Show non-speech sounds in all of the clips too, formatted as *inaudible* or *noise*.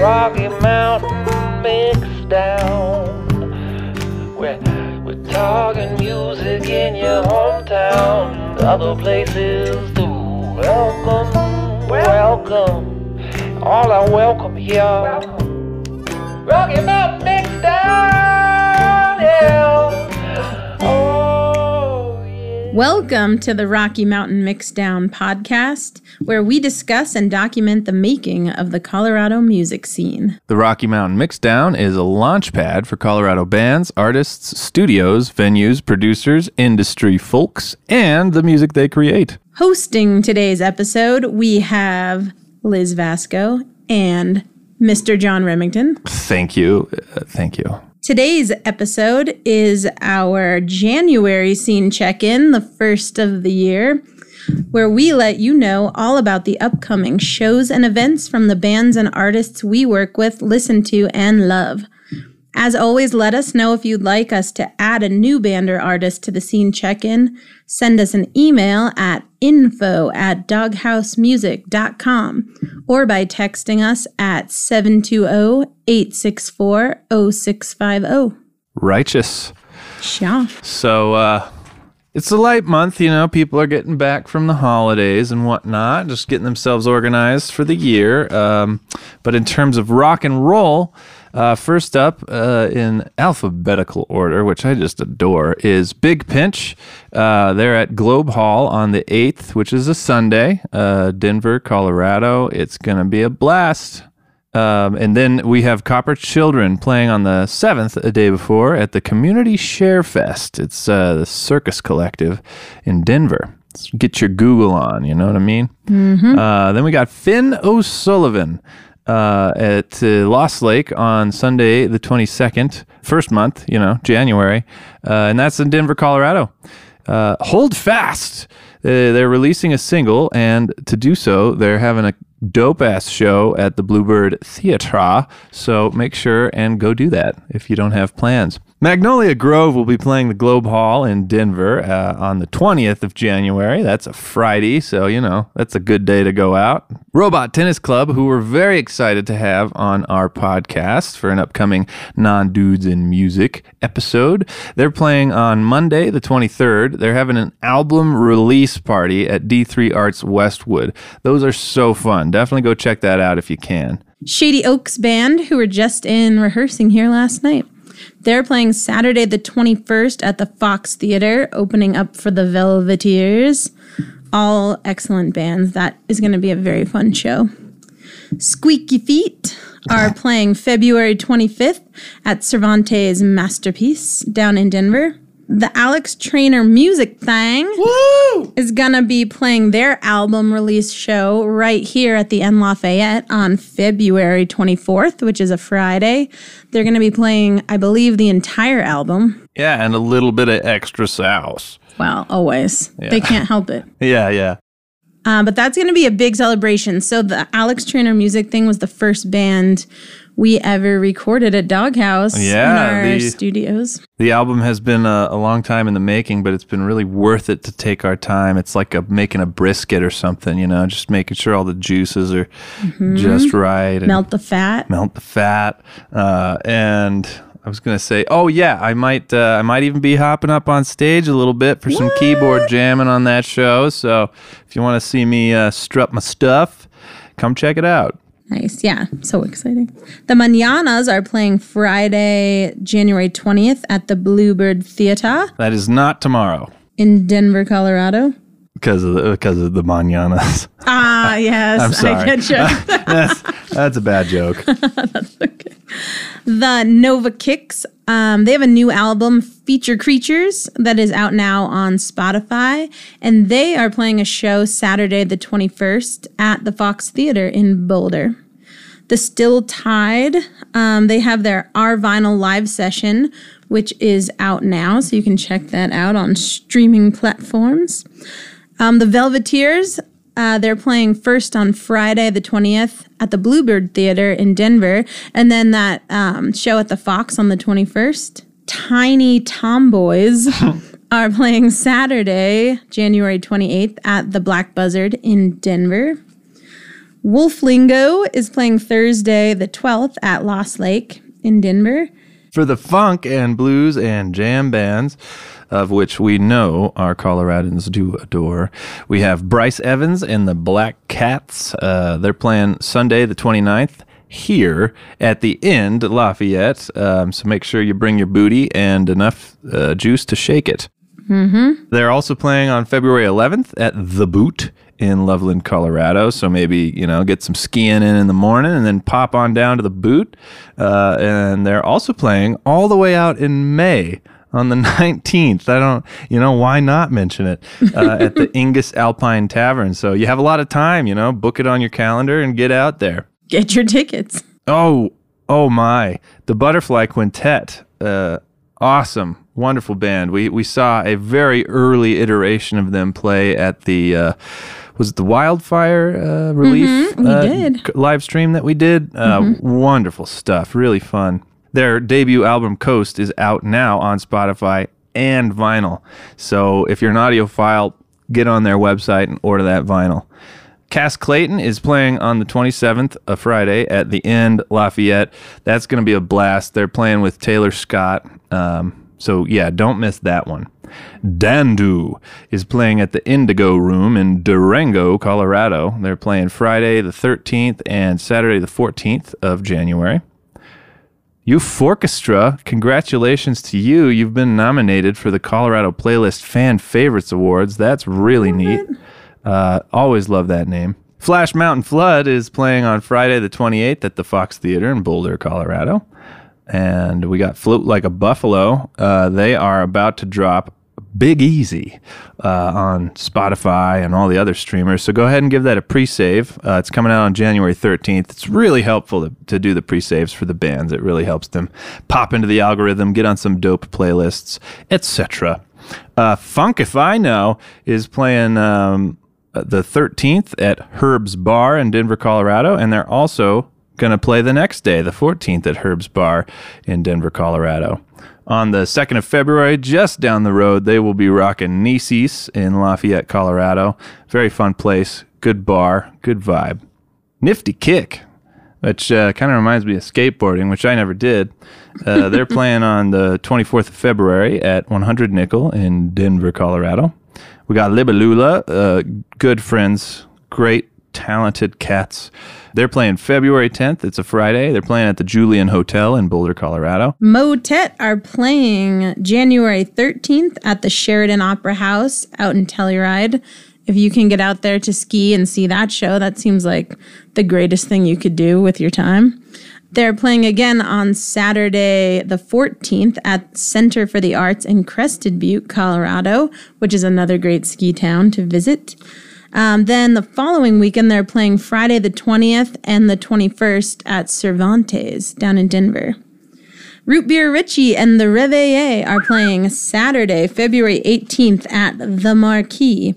Rocky Mountain mix down. We're, we're talking music in your hometown, other places too. Welcome, welcome. All are welcome here. Welcome to the Rocky Mountain Mixdown podcast, where we discuss and document the making of the Colorado music scene. The Rocky Mountain Mixdown is a launch pad for Colorado bands, artists, studios, venues, producers, industry folks, and the music they create. Hosting today's episode, we have Liz Vasco and Mr. John Remington. Thank you. Uh, thank you. Today's episode is our January scene check in, the first of the year, where we let you know all about the upcoming shows and events from the bands and artists we work with, listen to, and love. As always, let us know if you'd like us to add a new band or artist to the scene check in. Send us an email at info at doghousemusic.com or by texting us at 720 864 0650. Righteous. Yeah. So, uh, it's a light month, you know. People are getting back from the holidays and whatnot, just getting themselves organized for the year. Um, but in terms of rock and roll, uh, first up uh, in alphabetical order, which I just adore, is Big Pinch. Uh, they're at Globe Hall on the 8th, which is a Sunday, uh, Denver, Colorado. It's going to be a blast. Um, and then we have Copper Children playing on the 7th, a day before, at the Community Share Fest. It's uh, the Circus Collective in Denver. Get your Google on, you know what I mean? Uh, then we got Finn O'Sullivan uh, at uh, Lost Lake on Sunday, the 22nd, first month, you know, January. Uh, and that's in Denver, Colorado. Uh, Hold Fast. Uh, they're releasing a single, and to do so, they're having a dope ass show at the Bluebird Theatre. So make sure and go do that if you don't have plans. Magnolia Grove will be playing the Globe Hall in Denver uh, on the 20th of January. That's a Friday, so you know, that's a good day to go out. Robot Tennis Club, who we're very excited to have on our podcast for an upcoming Non Dudes in Music episode. They're playing on Monday, the 23rd. They're having an album release party at D3 Arts Westwood. Those are so fun. Definitely go check that out if you can. Shady Oaks Band, who were just in rehearsing here last night. They're playing Saturday the 21st at the Fox Theater, opening up for the Velveteers. All excellent bands. That is going to be a very fun show. Squeaky Feet are playing February 25th at Cervantes Masterpiece down in Denver. The Alex Trainer Music Thing is gonna be playing their album release show right here at the N Lafayette on February 24th, which is a Friday. They're gonna be playing, I believe, the entire album. Yeah, and a little bit of extra sauce. Well, always. They can't help it. *laughs* Yeah, yeah. Uh, but that's going to be a big celebration. So the Alex Trainer music thing was the first band we ever recorded at Doghouse Yeah, in our the- studios. The album has been a, a long time in the making, but it's been really worth it to take our time. It's like a, making a brisket or something, you know, just making sure all the juices are just right. And Melt the fat. melt the fat. Uh, and I was gonna say, oh yeah, I might, uh, I might even be hopping up on stage a little bit for some keyboard jamming on that show. So if you want to see me uh, strut my stuff, come check it out. Nice. Yeah. So exciting. The Mananas are playing Friday, January 20th at the Bluebird Theater That is not tomorrow in Denver, Colorado. because of the, because of the mananas. Ah, *laughs* yes. I'm sorry. I get you. *laughs* that's, that's a bad joke. *laughs* the Nova Kicks. Um, they have a new album, Feature Creatures, that is out now on Spotify. And they are playing a show Saturday, the 21st, at the Fox Theater in Boulder. The Still Tide, um, they have their Our Vinyl live session, which is out now. So you can check that out on streaming platforms. Um, the Velveteers, uh, they're playing first on Friday, the 20th, at the Bluebird Theater in Denver, and then that um, show at the Fox on the 21st. Tiny Tomboys *laughs* are playing Saturday, January 28th, at the Black Buzzard in Denver. Wolflingo is playing Thursday, the 12th, at Lost Lake in Denver. For the funk and blues and jam bands, of which we know our Coloradans do adore, we have Bryce Evans and the Black Cats. Uh, they're playing Sunday, the 29th. Here at the end, Lafayette. Um, so make sure you bring your booty and enough uh, juice to shake it. They're also playing on February 11th at The Boot in Loveland, Colorado. So maybe, you know, get some skiing in in the morning and then pop on down to The Boot. Uh, and they're also playing all the way out in May on the *laughs* 19th. I don't, you know, why not mention it uh, at the *laughs* Ingus Alpine Tavern? So you have a lot of time, you know, book it on your calendar and get out there. Get your tickets. Oh, oh my. The Butterfly Quintet. Uh, awesome. Wonderful band. We we saw a very early iteration of them play at the uh, was it the Wildfire uh, relief we uh, did. live stream that we did. Uh, Wonderful stuff. Really fun. Their debut album Coast is out now on Spotify and vinyl. So if you're an audiophile, get on their website and order that vinyl. Cass Clayton is playing on the 27th, a Friday, at the End Lafayette. That's going to be a blast. They're playing with Taylor Scott. Um, so, yeah, don't miss that one. Dandu is playing at the Indigo Room in Durango, Colorado. They're playing Friday the 13th and Saturday the 14th of January. Euphorchestra, congratulations to you. You've been nominated for the Colorado Playlist Fan Favorites Awards. That's really neat. Uh, always love that name. Flash Mountain Flood is playing on Friday the 28th at the Fox Theater in Boulder, Colorado. And we got Float Like a Buffalo. Uh, they are about to drop Big Easy uh, on Spotify and all the other streamers. So go ahead and give that a pre save. Uh, it's coming out on January 13th. It's really helpful to, to do the pre saves for the bands. It really helps them pop into the algorithm, get on some dope playlists, etc. Uh, Funk If I Know is playing um, the 13th at Herb's Bar in Denver, Colorado. And they're also going to play the next day, the 14th, at Herb's Bar in Denver, Colorado. On the 2nd of February, just down the road, they will be rocking Nissi's in Lafayette, Colorado. Very fun place, good bar, good vibe. Nifty Kick, which uh, kind of reminds me of skateboarding, which I never did. Uh, *laughs* they're playing on the 24th of February at 100 Nickel in Denver, Colorado. We got Libalula, uh, good friends, great, talented cats. They're playing February 10th. It's a Friday. They're playing at the Julian Hotel in Boulder, Colorado. Motet are playing January 13th at the Sheridan Opera House out in Telluride. If you can get out there to ski and see that show, that seems like the greatest thing you could do with your time. They're playing again on Saturday, the 14th, at Center for the Arts in Crested Butte, Colorado, which is another great ski town to visit. Um, then the following weekend, they're playing Friday, the 20th and the 21st at Cervantes down in Denver. Root Beer Richie and the Reveille are playing Saturday, February 18th at the Marquee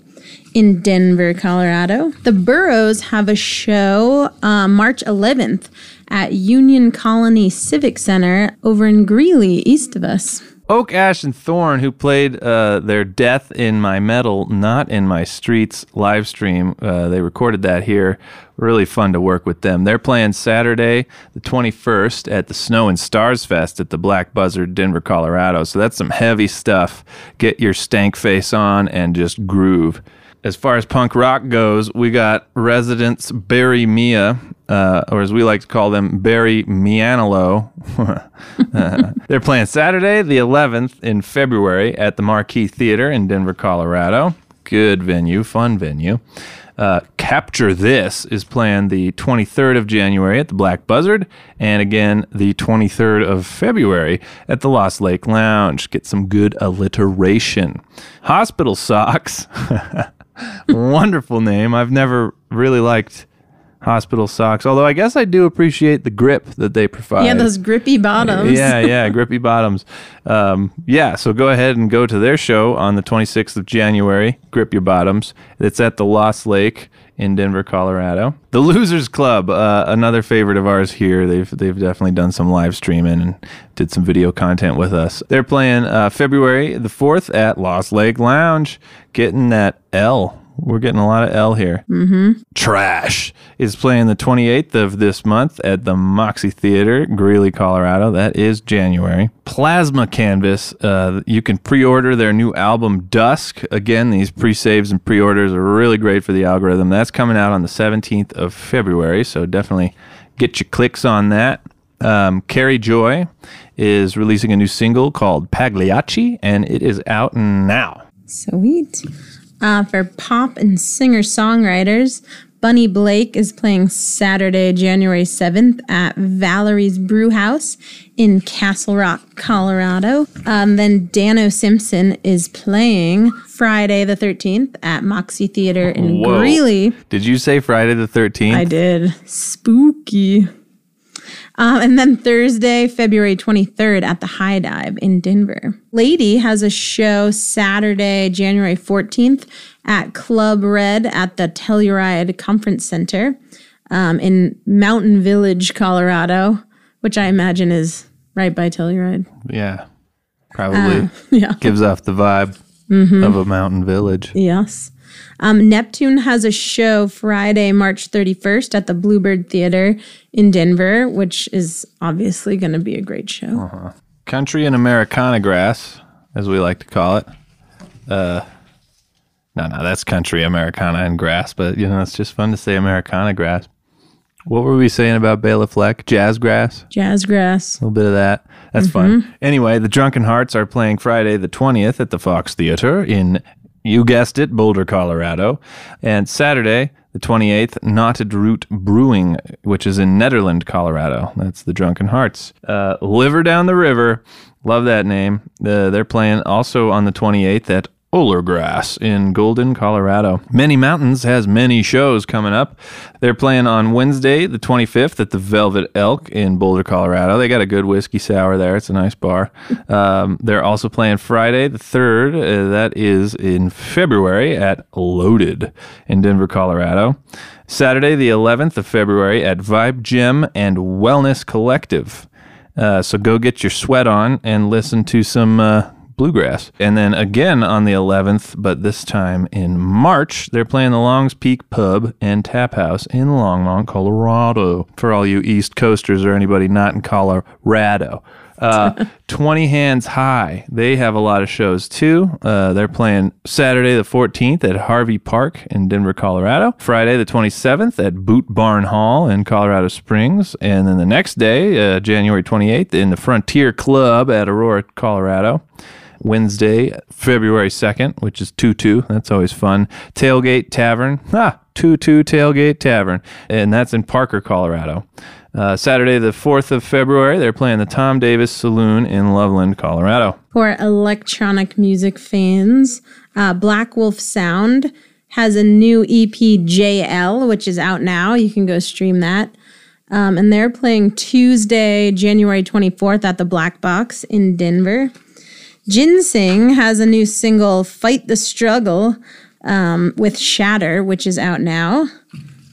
in Denver, Colorado. The Burrows have a show uh, March 11th at Union Colony Civic Center over in Greeley, east of us. Oak, Ash, and Thorn, who played uh, their Death in My Metal, Not in My Streets live stream. Uh, they recorded that here. Really fun to work with them. They're playing Saturday, the 21st, at the Snow and Stars Fest at the Black Buzzard, Denver, Colorado. So that's some heavy stuff. Get your stank face on and just groove. As far as punk rock goes, we got residents Barry Mia, uh, or as we like to call them, Barry Mianolo. *laughs* Uh, they're playing Saturday, the 11th in February at the Marquee Theater in Denver, Colorado. Good venue, fun venue. Uh, Capture This is playing the 23rd of January at the Black Buzzard, and again the 23rd of February at the Lost Lake Lounge. Get some good alliteration. Hospital Socks, *laughs* wonderful name. I've never really liked Hospital Socks, although I guess I do appreciate the grip that they provide. Yeah, those grippy bottoms. Yeah, yeah, *laughs* grippy bottoms. Um, yeah, so go ahead and go to their show on the 26th of January. Grip your bottoms. It's at the Lost Lake in Denver, Colorado. The Losers Club, uh, another favorite of ours here. They've they've definitely done some live streaming and did some video content with us. They're playing uh, February the 4th at Lost Lake Lounge, getting that L We're getting a lot of L here. Mm-hmm. Trash is playing the 28th of this month at the Moxie Theater, Greeley, Colorado. That is January. Plasma Canvas, uh, you can pre order their new album Dusk. Again, these pre saves and pre orders are really great for the algorithm. That's coming out on the 17th of February, so definitely get your clicks on that. Um, Carrie Joy is releasing a new single called Pagliacci, and it is out now. Sweet. Uh, for pop and singer songwriters, Bunny Blake is playing Saturday, January 7th at Valerie's Brew House in Castle Rock, Colorado. Um, then Dano Simpson is playing Friday the 13th at Moxie Theater in Whoa. Greeley. Did you say Friday the 13th? I did. Spooky. Um, and then Thursday, February 23rd at the High Dive in Denver. Lady has a show Saturday, January 14th at Club Red at the Telluride Conference Center um, in Mountain Village, Colorado, which I imagine is right by Telluride. Yeah, probably *laughs* Yeah. gives off the vibe of a mountain village. Yes. Um, Neptune has a show Friday, March 31st at the Bluebird Theater in Denver, which is obviously going to be a great show. Country and Americana grass, as we like to call it. Uh, no, no, that's country, Americana, and grass. But you know, it's just fun to say Americana grass. What were we saying about Bela Fleck? Jazz grass. Jazz grass. A little bit of that. That's fun. Anyway, the Drunken Hearts are playing Friday the 20th at the Fox Theater in, you guessed it, Boulder, Colorado. And Saturday the 28th, Knotted Root Brewing, which is in Nederland, Colorado. That's the Drunken Hearts. Uh, Liver Down the River. Love that name. Uh, they're playing also on the 28th at Olergrass in Golden, Colorado. Many Mountains has many shows coming up. They're playing on Wednesday, the 25th, at the Velvet Elk in Boulder, Colorado. They got a good whiskey sour there. It's a nice bar. *laughs* Um, they're also playing Friday, the 3rd. Uh, that is in February at Loaded in Denver, Colorado. Saturday, the 11th of February at Vibe Gym and Wellness Collective. Uh, so go get your sweat on and listen to some uh, bluegrass. And then again on the 11th, but this time in March, they're playing the Longs Peak Pub and Tap House in Longmont, Colorado. For all you East Coasters or anybody not in Colorado. Uh, *laughs* 20 Hands High. They have a lot of shows too. Uh, they're playing Saturday the 14th at Harvey Park in Denver, Colorado. Friday the 27th at Boot Barn Hall in Colorado Springs. And then the next day, uh, January 28th, in the Frontier Club at Aurora, Colorado. Wednesday, February 2nd, which is 2 2. That's always fun. Tailgate Tavern. Ah, 2 2 Tailgate Tavern. And that's in Parker, Colorado. Uh, Saturday, the 4th of February, they're playing the Tom Davis Saloon in Loveland, Colorado. For electronic music fans, uh, Black Wolf Sound has a new EP, JL, which is out now. You can go stream that. Um, and they're playing Tuesday, January 24th at the Black Box in Denver. Ginseng has a new single, Fight the Struggle, um, with Shatter, which is out now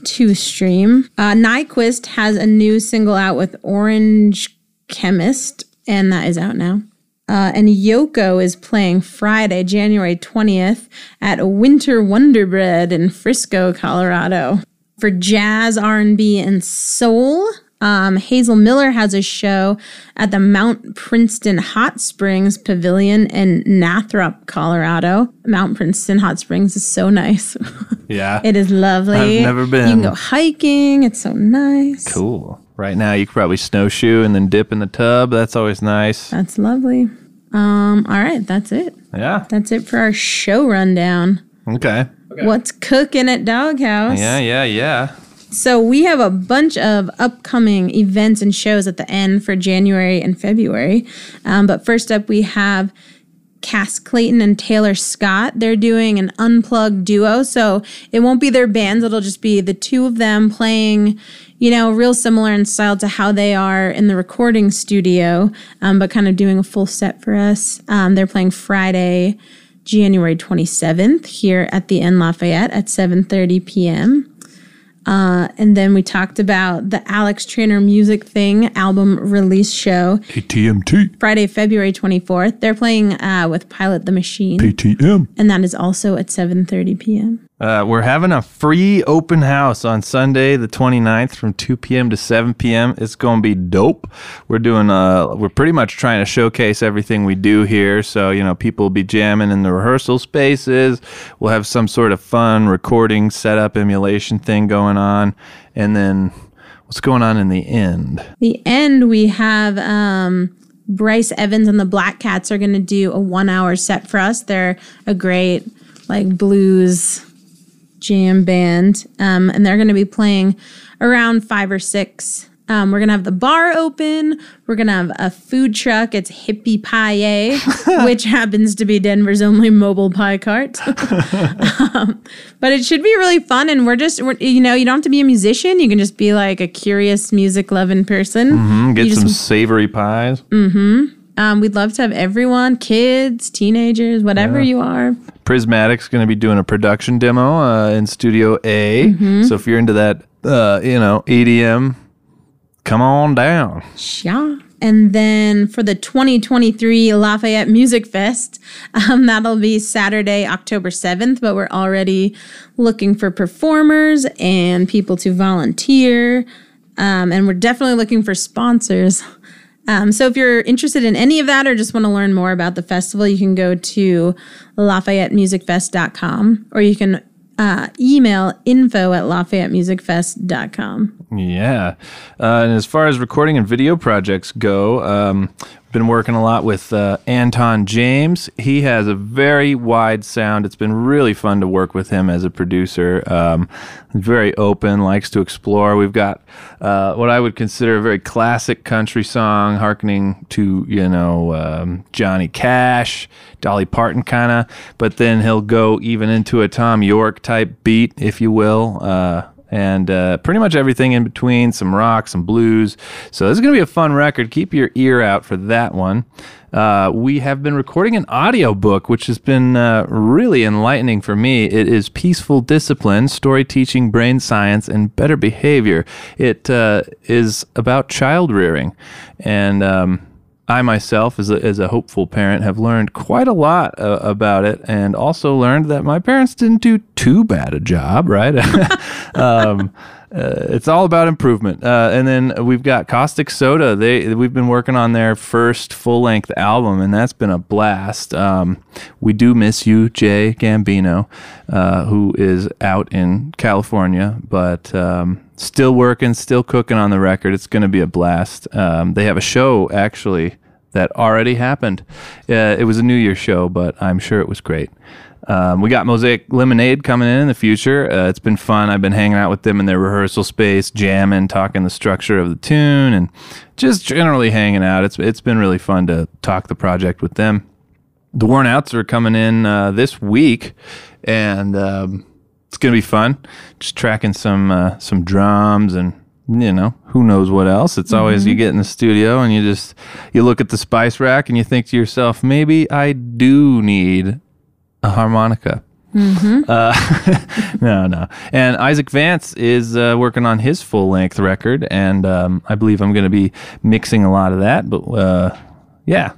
to stream. Uh, Nyquist has a new single out with Orange Chemist, and that is out now. Uh, and Yoko is playing Friday, January 20th at Winter Wonder Bread in Frisco, Colorado. For jazz, R&B, and soul, um, Hazel Miller has a show at the Mount Princeton Hot Springs Pavilion in Nathrop, Colorado. Mount Princeton Hot Springs is so nice. *laughs* Yeah. it is lovely. I've never been. You can go hiking. It's so nice. Cool. Right now, you could probably snowshoe and then dip in the tub. That's always nice. That's lovely. Um, all right, that's it. Yeah. That's it for our show rundown. Okay. What's cooking at Doghouse? Yeah, yeah, yeah. So we have a bunch of upcoming events and shows at the end for January and February. Um, but first up, we have Cass Clayton and Taylor Scott. They're doing an unplugged duo. So it won't be their bands, it'll just be the two of them playing, you know, real similar in style to how they are in the recording studio, um, but kind of doing a full set for us. Um, they're playing Friday, January 27th here at the N Lafayette at 7:30 p.m. And then we talked about the Alex Trainer Music Thing album release show ATMT. Friday, February 24th. They're playing uh, with Pilot the Machine, ATM. and that is also at 7:30 p.m. Uh, we're having a free open house on Sunday, the 29th from 2 p.m. to 7 p.m. It's going to be dope. We're doing, uh, we're pretty much trying to showcase everything we do here. So, you know, people will be jamming in the rehearsal spaces. We'll have some sort of fun recording setup emulation thing going on. And then what's going on in the end? The end, we have um, Bryce Evans and the Black Cats are going to do a one hour set for us. They're a great, like, blues jam band, um, and they're going to be playing around five or six. Um, we're gonna have the bar open. We're gonna have a food truck. It's Hippie Pie, *laughs* which happens to be Denver's only mobile pie cart. *laughs* um, but it should be really fun. And we're just, we're, you know, you don't have to be a musician. You can just be like a curious music loving person. Mm, get You some just- savory pies. Um, we'd love to have everyone, kids, teenagers, whatever you are. Prismatic's going to be doing a production demo uh, in Studio A. Mm-hmm. So if you're into that, uh, you know, EDM, come on down. Yeah. And then for the 2023 Lafayette Music Fest, um, that'll be Saturday, October 7th, but we're already looking for performers and people to volunteer. Um, and we're definitely looking for sponsors. Um, so if you're interested in any of that or just want to learn more about the festival, you can go to LafayetteMusicFest.com or you can uh, email info at LafayetteMusicFest.com. Yeah. Uh, and as far as recording and video projects go, um, been working a lot with uh, Anton James. He has a very wide sound. It's been really fun to work with him as a producer. Um, very open, likes to explore. We've got uh, what I would consider a very classic country song, harkening to you know um, Johnny Cash, Dolly Parton kind of. But then he'll go even into a Thom Yorke type beat, if you will. Uh, and uh, pretty much everything in between some rock, some blues. So this is going to be a fun record. Keep your ear out for that one. Uh, we have been recording an audio book, which has been uh, really enlightening for me. It is Peaceful Discipline Story Teaching, Brain Science, and Better Behavior. It uh, is about child rearing. And um, I myself, as a, as a hopeful parent, have learned quite a lot uh, about it, and also learned that my parents didn't do too bad a job, right? *laughs* um, uh, it's all about improvement. Uh, and then we've got Caustic Soda. They we've been working on their first full length album, and that's been a blast. Um, we do miss you, Jay Gambino, uh, who is out in California, but. Um, still working, still cooking on the record. It's going to be a blast. Um, they have a show actually that already happened. Uh, it was a New Year's show, but I'm sure it was great. Um, we got Mosaic Lemonade coming in in the future. Uh, it's been fun. I've been hanging out with them in their rehearsal space, jamming, talking the structure of the tune, and just generally hanging out. It's it's been really fun to talk the project with them. The Worn Outs are coming in uh, this week, and um, it's gonna be fun. Just tracking some uh, some drums and you know who knows what else. It's always you get in the studio and you just you look at the spice rack and you think to yourself, maybe I do need a harmonica. Uh, *laughs* no, no. And Isaac Vance is uh, working on his full length record, and um, I believe I'm going to be mixing a lot of that. But uh, yeah,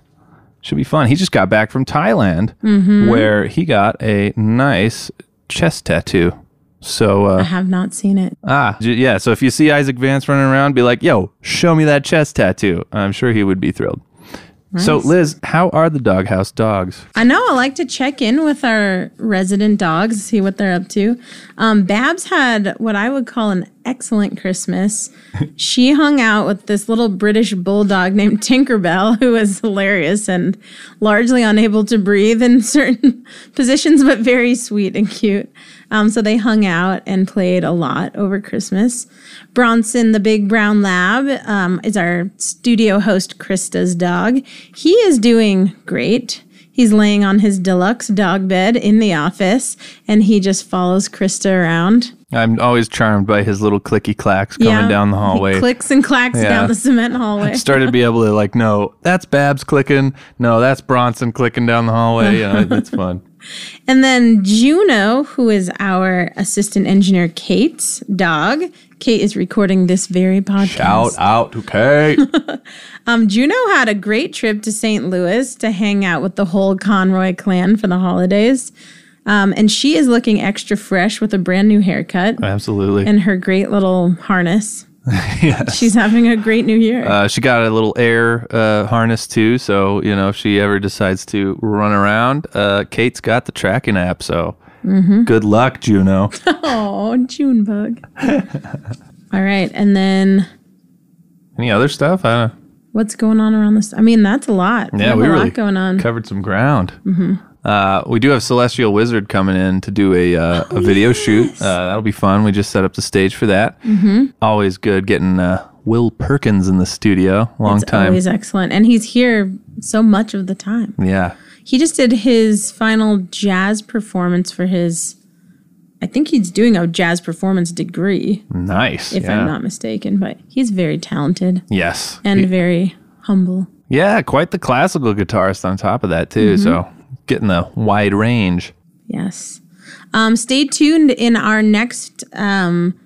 should be fun. He just got back from Thailand, where he got a nice chest tattoo. So I uh, have not seen it. ah, yeah. So if you see Isaac Vance running around, be like, "Yo, show me that chest tattoo." I'm sure he would be thrilled. So Liz, how are the doghouse dogs? I know. I like to check in with our resident dogs, see what they're up to. Um, Babs had what I would call an excellent Christmas. *laughs* she hung out with this little British bulldog named Tinkerbell, who was hilarious and largely unable to breathe in *laughs* certain positions, but very sweet and cute. Um, so they hung out and played a lot over Christmas. Bronson, the big brown lab, um, is our studio host, Krista's dog. He is doing great. He's laying on his deluxe dog bed in the office and he just follows Krista around. I'm always charmed by his little clicky clacks coming down the He *laughs* hallway. clicks and clacks Yeah. down the cement hallway. *laughs* Started to be able to like, no, that's Babs clicking. No, that's Bronson clicking down the hallway. Yeah, *laughs* it's fun. And then Juno, who is our assistant engineer Kate's dog. Kate is recording this very podcast. Shout out to Kate. Um, Juno had a great trip to St. Louis to hang out with the whole Conroy clan for the holidays. Um, and she is looking extra fresh with a brand new haircut Absolutely. and her great little harness. *laughs* yes. She's having a great new year. Uh, she got a little air uh, harness too, so you know if she ever decides to run around, uh, Kate's got the tracking app. So Mm-hmm. good luck, Juno. *laughs* *laughs* oh, Junebug. All right. And then Any other stuff? I don't. what's going on around this? I mean, that's a lot. Yeah, we a really lot going on. covered some ground. Uh, we do have Celestial Wizard coming in to do a uh, Oh, a video shoot. Uh, that'll be fun. We just set up the stage for that. Mm-hmm. Always good getting uh, Will Perkins in the studio. Long it's time. always excellent. And he's here so much of the time. yeah. He just did his final jazz performance for his, I think he's doing a jazz performance degree, Nice. if yeah. I'm not mistaken. But he's very talented Yes. and very humble. Yeah, quite the classical guitarist on top of that too. Mm-hmm. So getting the wide range. Yes. Um, stay tuned in our next um,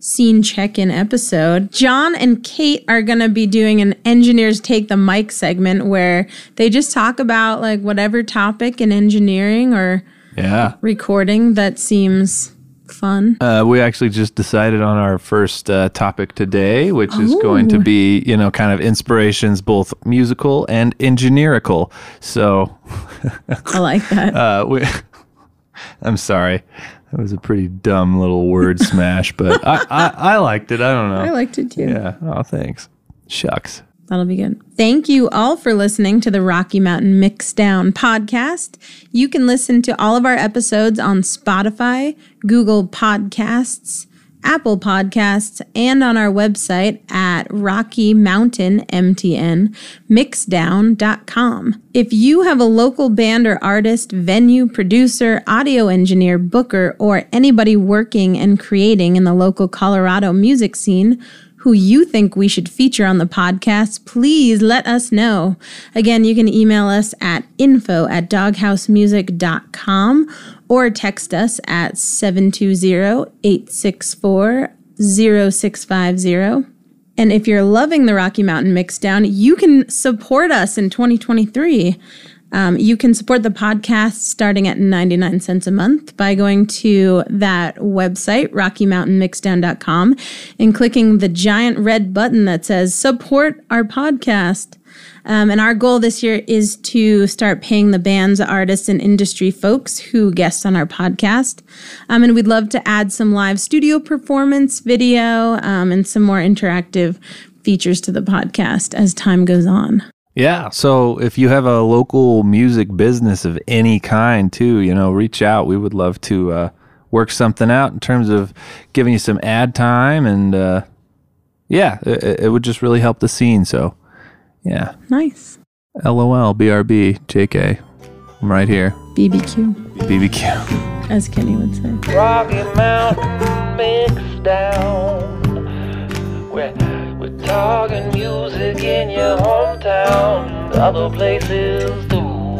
scene check in episode. John and Kate are going to be doing an Engineers Take the Mic segment where they just talk about like whatever topic in engineering or Yeah. recording that seems fun. Uh, we actually just decided on our first uh, topic today, which is going to be, you know, kind of inspirations, both musical and engineerical. So, *laughs* I like that. uh, we, *laughs* I'm sorry. That was a pretty dumb little word smash, but I, I, I liked it. I don't know. *laughs* I liked it too. yeah. Oh, thanks. Shucks. That'll be good. Thank you all for listening to the Rocky Mountain Mixdown podcast. You can listen to all of our episodes on Spotify, Google Podcasts, Apple Podcasts, and on our website at Rocky Mountain MTN mixdown.com. If you have a local band or artist, venue, producer, audio engineer, booker, or anybody working and creating in the local Colorado music scene, who you think we should feature on the podcast, please let us know. Again, you can email us at info at doghousemusic.com or text us at 720-864-0650. And if you're loving the Rocky Mountain Mixdown, you can support us in 2023. Um, you can support the podcast starting at 99 cents a month by going to that website, RockyMountainMixdown.com, and clicking the giant red button that says support our podcast. Um, and our goal this year is to start paying the bands, artists, and industry folks who guest on our podcast. Um, and we'd love to add some live studio performance video um, and some more interactive features to the podcast as time goes on. Yeah. So if you have a local music business of any kind, too, you know, reach out. We would love to uh, work something out in terms of giving you some ad time. And uh, yeah, it, it would just really help the scene. So yeah. Nice. LOL, BRB, JK. I'm right here. BBQ, BBQ. as Kenny would say. Rocky Mountain mixed down. We're, we're talking music in your hometown other places too.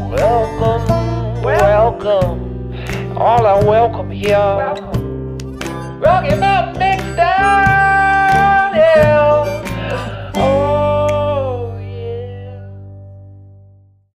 Welcome, welcome, all are welcome here. Welcome. Mountain Mixdown. yeah. Oh.